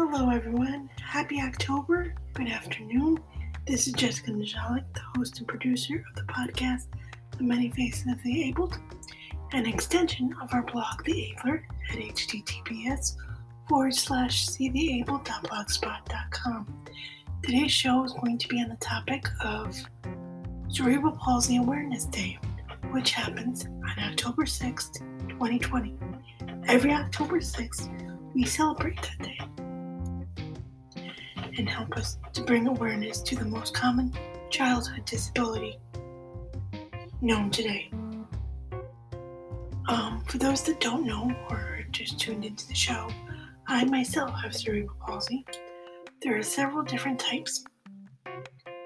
Hello, everyone. Happy October. Good afternoon. This is Jessica Niziolek, the host and producer of the podcast, The Many Faces of the Abled, an extension of our blog, The Abler, at https forward slash seetheabled.blogspot.com. Today's show is going to be on the topic of Cerebral Palsy Awareness Day, which happens on October 6th, 2020. Every October 6th, we celebrate that day and help us to bring awareness to the most common childhood disability known today. Um, for those that don't know or just tuned into the show, I myself have cerebral palsy. There are several different types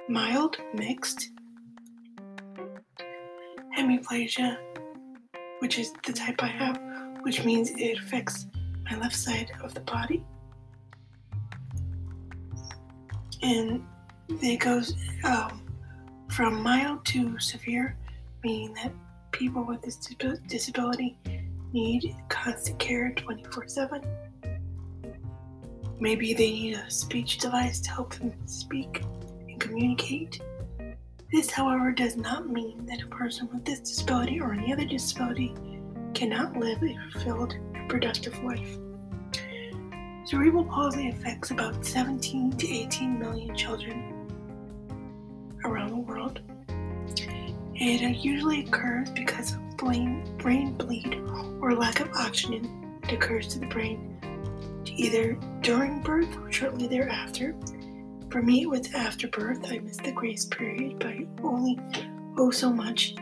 mild, mixed, hemiplegia, which is the type I have, which means it affects my left side of the body. And it goes um, from mild to severe, meaning that people with this disability need constant care 24 7. Maybe they need a speech device to help them speak and communicate. This, however, does not mean that a person with this disability or any other disability cannot live a fulfilled and productive life. Cerebral palsy affects about 17 to 18 million children around the world. It usually occurs because of brain, bleed or lack of oxygen that occurs to the brain either during birth or shortly thereafter. For me, it was after birth. I missed the grace period by only oh so much.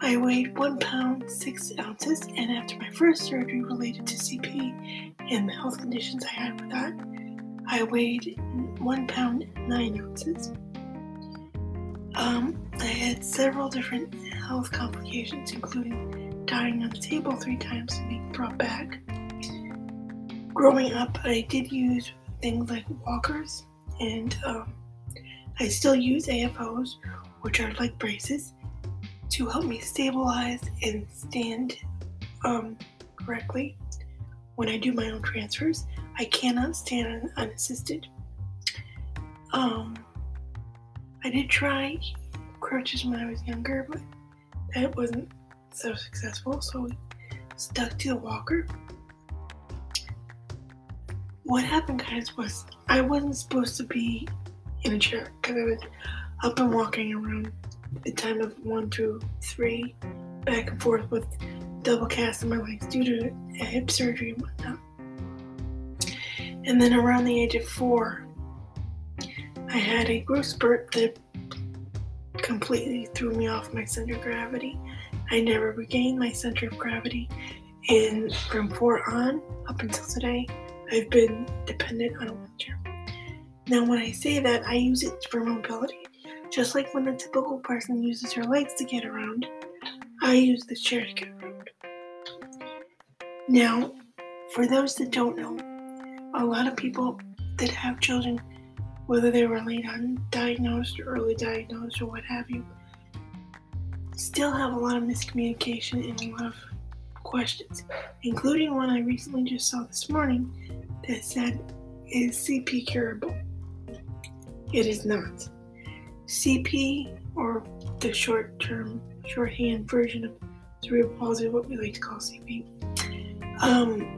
I weighed one pound six ounces, and after my first surgery related to CP and the health conditions I had with that, I weighed one pound nine ounces. Um, I had several different health complications, including dying on the table three times and being brought back. Growing up, I did use things like walkers, and um, I still use AFOs, which are like braces, to help me stabilize and stand um, correctly when I do my own transfers. I cannot stand unassisted. Um, I did try crutches when I was younger, but that wasn't so successful, so we stuck to the walker. What happened, guys, was I wasn't supposed to be in a chair because I was up and walking around the time of one, two, three, back and forth with double cast in my legs due to hip surgery and whatnot. And then around the age of four, I had a growth spurt that completely threw me off my center of gravity. I never regained my center of gravity, and from four on up until today, I've been dependent on a wheelchair. Now, when I say that, I use it for mobility. Just like when a typical person uses her legs to get around, I use the chair to get around. Now, for those that don't know, a lot of people that have children, whether they were late undiagnosed or early diagnosed or what have you, still have a lot of miscommunication and a lot of questions, including one I recently just saw this morning that said, Is CP curable? It is not. CP, or the short term, shorthand version of cerebral palsy, what we like to call CP, um,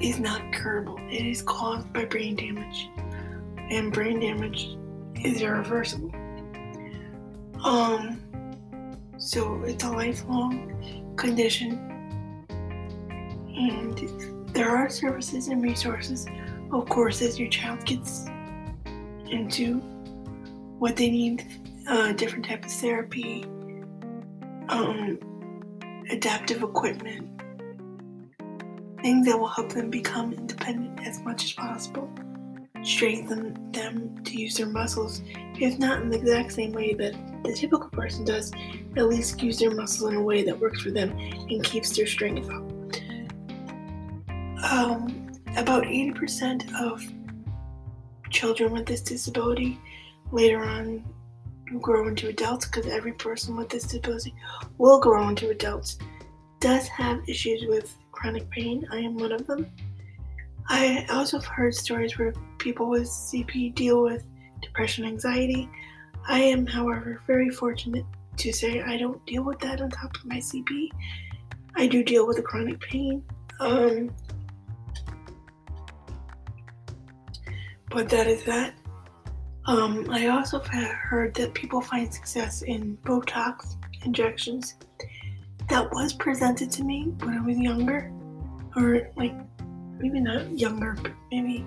is not curable. It is caused by brain damage, and brain damage is irreversible. Um, so it's a lifelong condition, and there are services and resources, of course, as your child gets into what they need, uh, different type of therapy, um, adaptive equipment, things that will help them become independent as much as possible, strengthen them to use their muscles, if not in the exact same way that the typical person does, at least use their muscles in a way that works for them and keeps their strength up. Um, about 80% of children with this disability later on grow into adults because every person with this disability will grow into adults does have issues with chronic pain i am one of them I also have heard stories where people with CP deal with depression, anxiety. I am, however, very fortunate to say I don't deal with that on top of my CP. I do deal with the chronic pain. Um, but that is that. Um, I also heard that people find success in Botox injections. That was presented to me when I was younger, or like maybe not younger, but maybe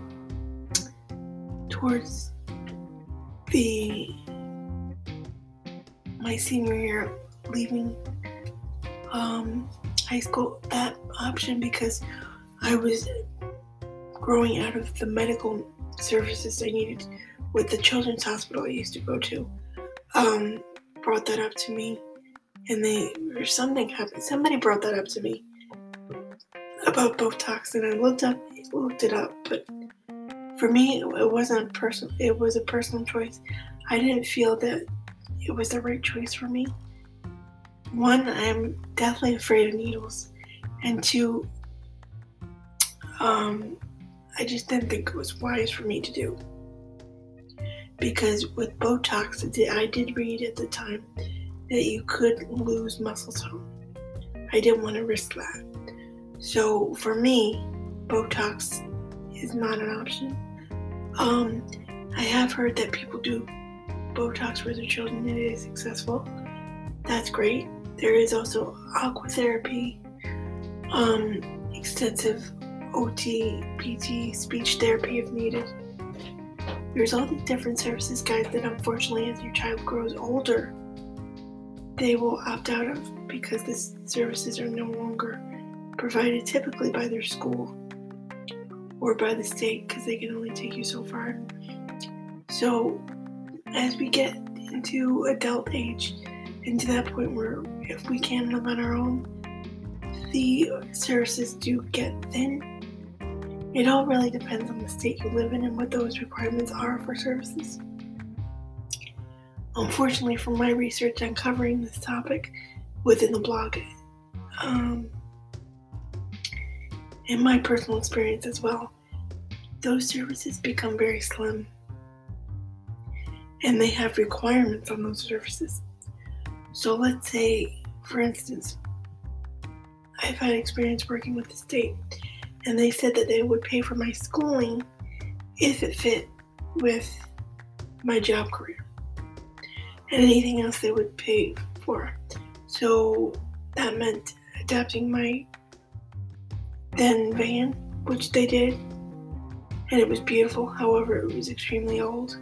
towards the my senior year leaving um, high school that option because I was growing out of the medical services I needed with the children's hospital I used to go to. Um, brought that up to me, and they or something happened. Somebody brought that up to me about Botox, and I looked up looked it up, but for me, it wasn't personal. It was a personal choice. I didn't feel that it was the right choice for me one, I'm definitely afraid of needles, and two, um, I just didn't think it was wise for me to do. Because with Botox, I did read at the time that you could lose muscle tone. I didn't want to risk that. So for me, Botox is not an option. Um, I have heard that people do Botox for their children and it is successful. That's great. There is also aqua therapy, um, extensive OT, PT, speech therapy if needed. There's all these different services, guys, that unfortunately, as your child grows older, they will opt out of because these services are no longer provided typically by their school or by the state because they can only take you so far. So, as we get into adult age, and to that point where if we can live on our own, the services do get thin. It all really depends on the state you live in and what those requirements are for services. Unfortunately, from my research on covering this topic within the blog, um, and my personal experience as well, those services become very slim. And they have requirements on those services. So let's say, for instance, I've had experience working with the state, and they said that they would pay for my schooling if it fit with my job career, and anything else they would pay for. So that meant adapting my then van, which they did, and it was beautiful. However, it was extremely old,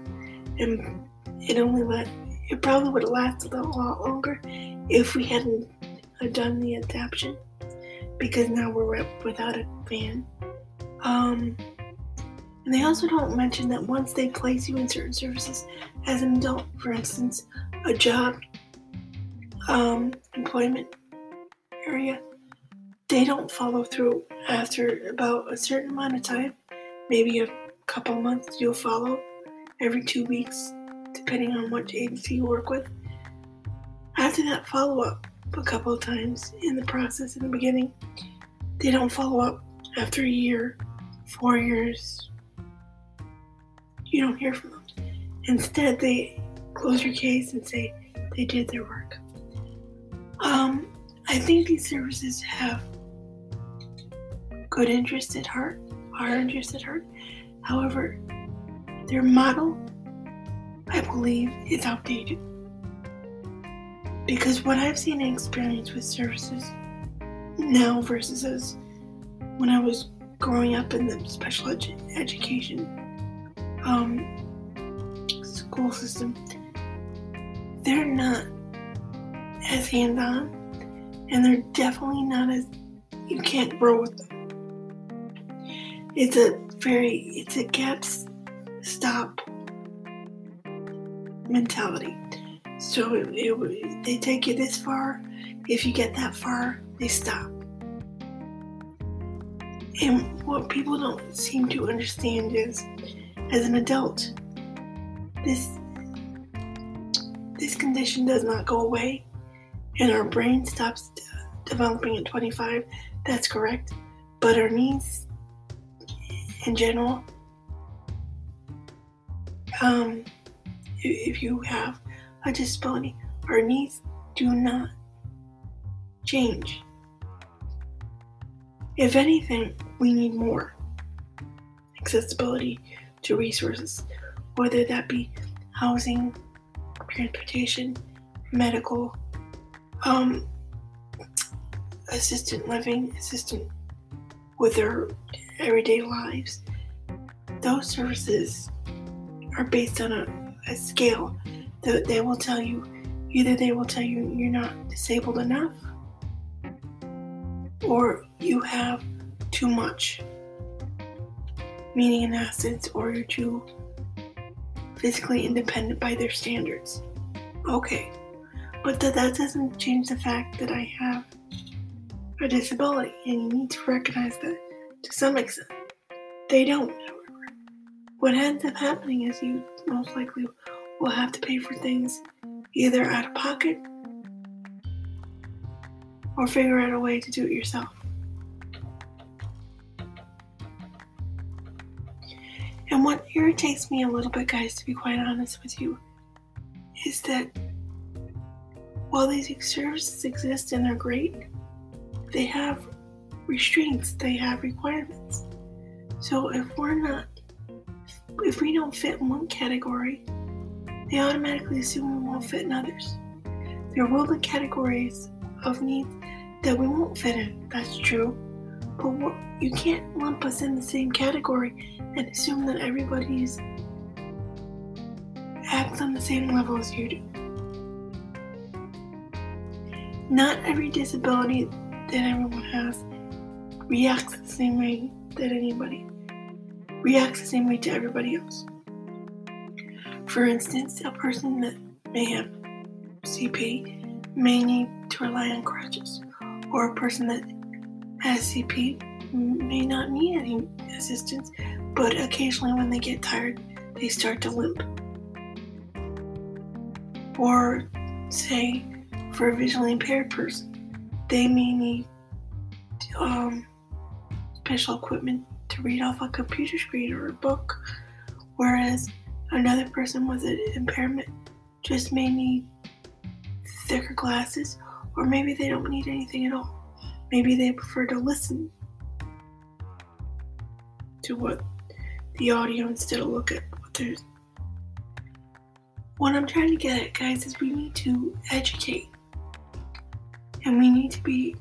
and it only let it probably would have lasted a lot longer if we hadn't uh, done the adaptation because now we're without a van. Um, and they also don't mention that once they place you in certain services as an adult, for instance, a job, um, employment area, they don't follow through after about a certain amount of time, maybe a couple months, you'll follow every two weeks depending on what agency you work with. After that follow up a couple of times in the process in the beginning, they don't follow up after a year, four years. You don't hear from them. Instead, they close your case and say they did their work. Um, I think these services have good interest at heart, our interest at heart. However, their model I believe is outdated. Because what I've seen and experienced with services now versus as when I was growing up in the special edu- education um, school system, they're not as hands on, and they're definitely not as you can't grow with them. It's a very it's a gap stop mentality. So it, it, they take you this far. If you get that far, they stop. And what people don't seem to understand is, as an adult, this this condition does not go away, and our brain stops developing at 25. That's correct, but our needs in general, um, if you have a disability, our needs do not change. If anything, we need more accessibility to resources, whether that be housing, transportation, medical, um, assistant living, assistant with their everyday lives. Those services are based on a, a scale they will tell you either they will tell you you're not disabled enough or you have too much, meaning in essence, or you're too physically independent by their standards. Okay, but that, that doesn't change the fact that I have a disability, and you need to recognize that to some extent. They don't, however. What ends up happening is you most likely will have to pay for things either out of pocket or figure out a way to do it yourself. And what irritates me a little bit, guys, to be quite honest with you, is that while these services exist and they're great, they have restraints, they have requirements. So if we're not, if we don't fit in one category, they automatically assume we won't fit in others. There will be categories of needs that we won't fit in, that's true. But you can't lump us in the same category and assume that everybody's acts on the same level as you do. Not every disability that everyone has reacts the same way that anybody reacts the same way to everybody else. For instance, a person that may have CP may need to rely on crutches, or a person that has CP may not need any assistance, but occasionally when they get tired, they start to limp. Or, say, for a visually impaired person, they may need um, special equipment to read off a computer screen or a book, whereas another person with an impairment just may need thicker glasses, or maybe they don't need anything at all. Maybe they prefer to listen to what the audio instead of look at what there's. What I'm trying to get at, guys, is we need to educate. And we need to be,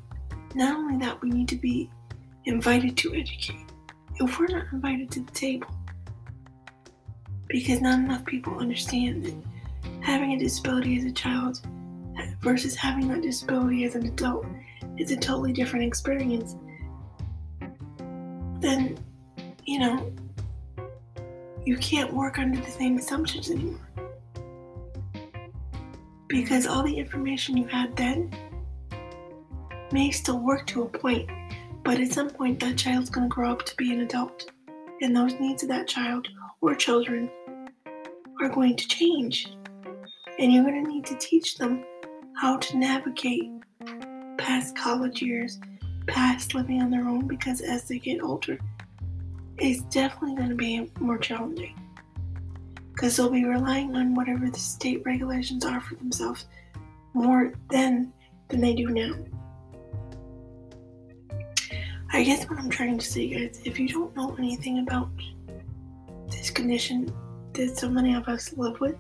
not only that, we need to be invited to educate. If we're not invited to the table, because not enough people understand that having a disability as a child versus having that disability as an adult is a totally different experience, then, you know, you can't work under the same assumptions anymore. Because all the information you had then may still work to a point, but at some point that child's to grow up to be an adult, and those needs of that child or children are going to change. And you're going to need to teach them how to navigate past college years, past living on their own, because as they get older, it's definitely going to be more challenging. Because they'll be relying on whatever the state regulations are for themselves more then than they do now. I guess what I'm trying to say, guys, if you don't know anything about this condition that so many of us live with,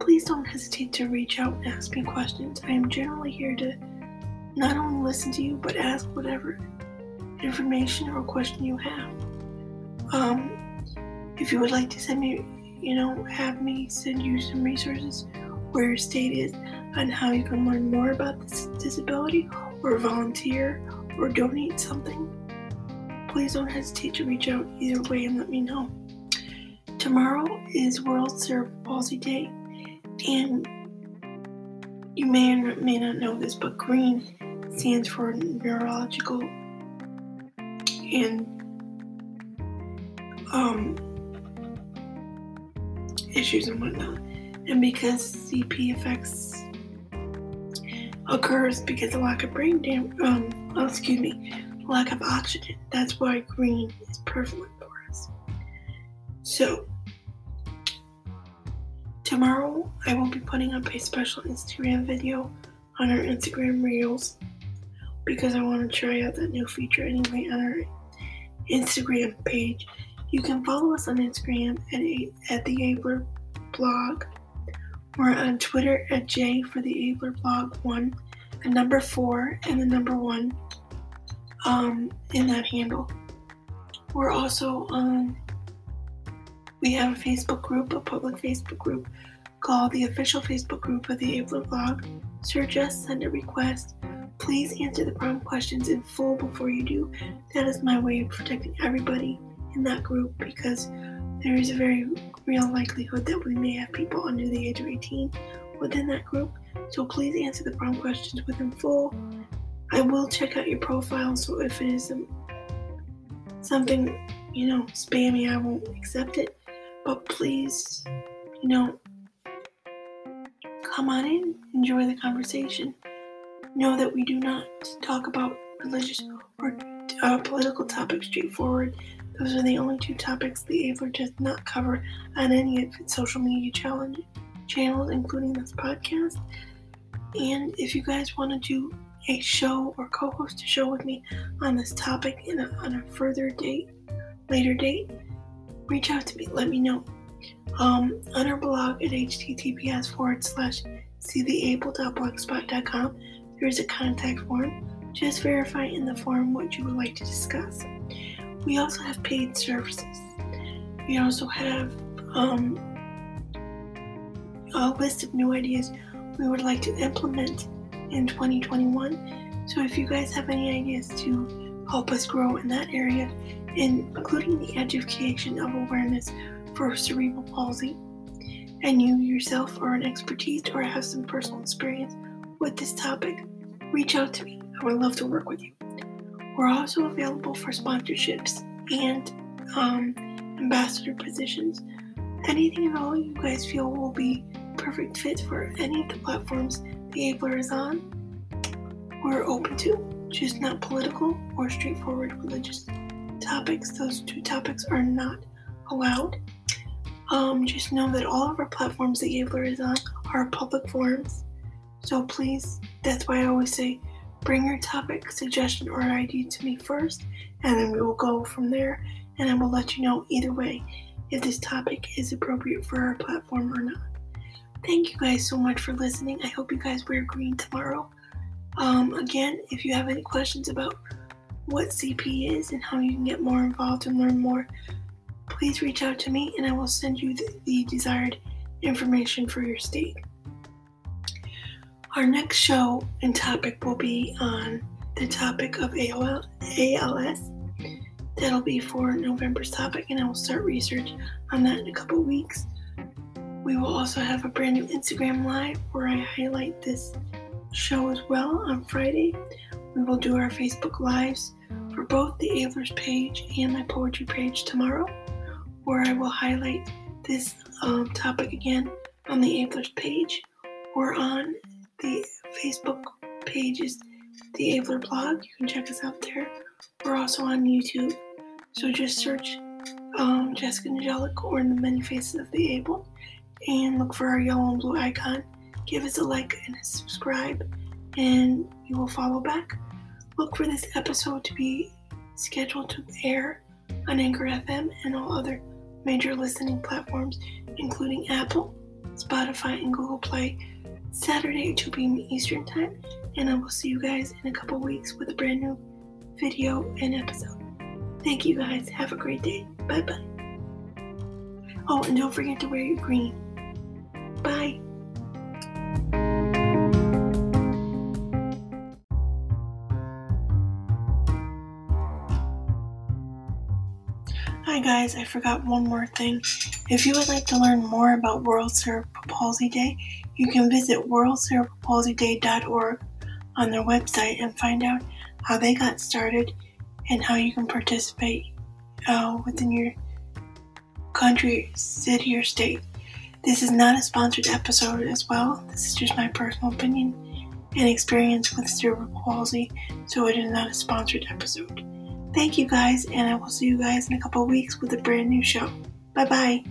please don't hesitate to reach out and ask me questions. I am generally here to not only listen to you, but ask whatever information or question you have. Um, if you would like to send me, you know, have me send you some resources where your state is on how you can learn more about this disability or volunteer or donate something, please don't hesitate to reach out either way and let me know. Tomorrow is World Cerebral Palsy Day, and you may or may not know this, but green stands for neurological and um, issues and whatnot. And because CP effects occurs because of lack of brain dam um oh, excuse me, lack of oxygen. That's why green is prevalent. So, tomorrow I will be putting up a special Instagram video on our Instagram Reels because I want to try out that new feature anyway on our Instagram page. You can follow us on Instagram at, a, at the Abler blog or on Twitter at J for the Abler blog one, and number four and the number one um, in that handle. We're also on, we have a Facebook group, a public Facebook group called the official Facebook group of the Abler blog. Search us, send a request. Please answer the prompt questions in full before you do. That is my way of protecting everybody in that group because there is a very real likelihood that we may have people under the age of 18 within that group. So please answer the prompt questions within full. I will check out your profile, so if it is something, you know, spammy, I won't accept it. But please, you know, come on in, enjoy the conversation. Know that we do not talk about religious or uh, political topics straightforward. Those are the only two topics the Abler does not cover on any of its social media challenge channels, including this podcast. And if you guys want to do a show or co-host a show with me on this topic in a, on a further date, later date, reach out to me. Let me know. Um, on our blog at https forward slash seetheable.blogspot.com, there is a contact form. Just verify in the form what you would like to discuss. We also have paid services. We also have um, a list of new ideas we would like to implement in 2021. So if you guys have any ideas to help us grow in that area, including the education of awareness for cerebral palsy, and you yourself are an expertise or have some personal experience with this topic, reach out to me. I would love to work with you. We're also available for sponsorships and um, ambassador positions. Anything at all you guys feel will be perfect fit for any of the platforms the Abler is on, we're open to, just not political or straightforward religious topics. Those two topics are not allowed. Um, just know that all of our platforms that Abler is on are public forums. So please, that's why I always say bring your topic, suggestion, or idea to me first, and then we will go from there. And I will let you know either way if this topic is appropriate for our platform or not. Thank you guys so much for listening. I hope you guys wear green tomorrow. Um, again, if you have any questions about what CP is and how you can get more involved and learn more, please reach out to me and I will send you the, the desired information for your state. Our next show and topic will be on the topic of AOL, ALS. That'll be for November's topic, and I will start research on that in a couple weeks. We will also have a brand new Instagram live where I highlight this show as well on Friday. We will do our Facebook lives for both the Ablers page and my poetry page tomorrow, where I will highlight this um, topic again on the Ablers page or on the Facebook page is the Abler blog. You can check us out there. We're also on YouTube. So just search um, Jessica Niziolek or in the many faces of the Able and look for our yellow and blue icon. Give us a like and a subscribe, and you will follow back. Look for this episode to be scheduled to air on Anchor FM and all other major listening platforms, including Apple, Spotify, and Google Play, Saturday at 2 p.m. Eastern Time. And I will see you guys in a couple weeks with a brand new video and episode. Thank you guys. Have a great day. Bye bye. Oh, and don't forget to wear your green. Bye. Hi guys, I forgot one more thing. If you would like to learn more about World Cerebral Palsy Day, you can visit worldcerebralpalsyday.org on their website and find out how they got started and how you can participate uh, within your country, city, or state. This is not a sponsored episode as well. This is just my personal opinion and experience with cerebral palsy, so it is not a sponsored episode. Thank you guys, and I will see you guys in a couple weeks with a brand new show. Bye bye.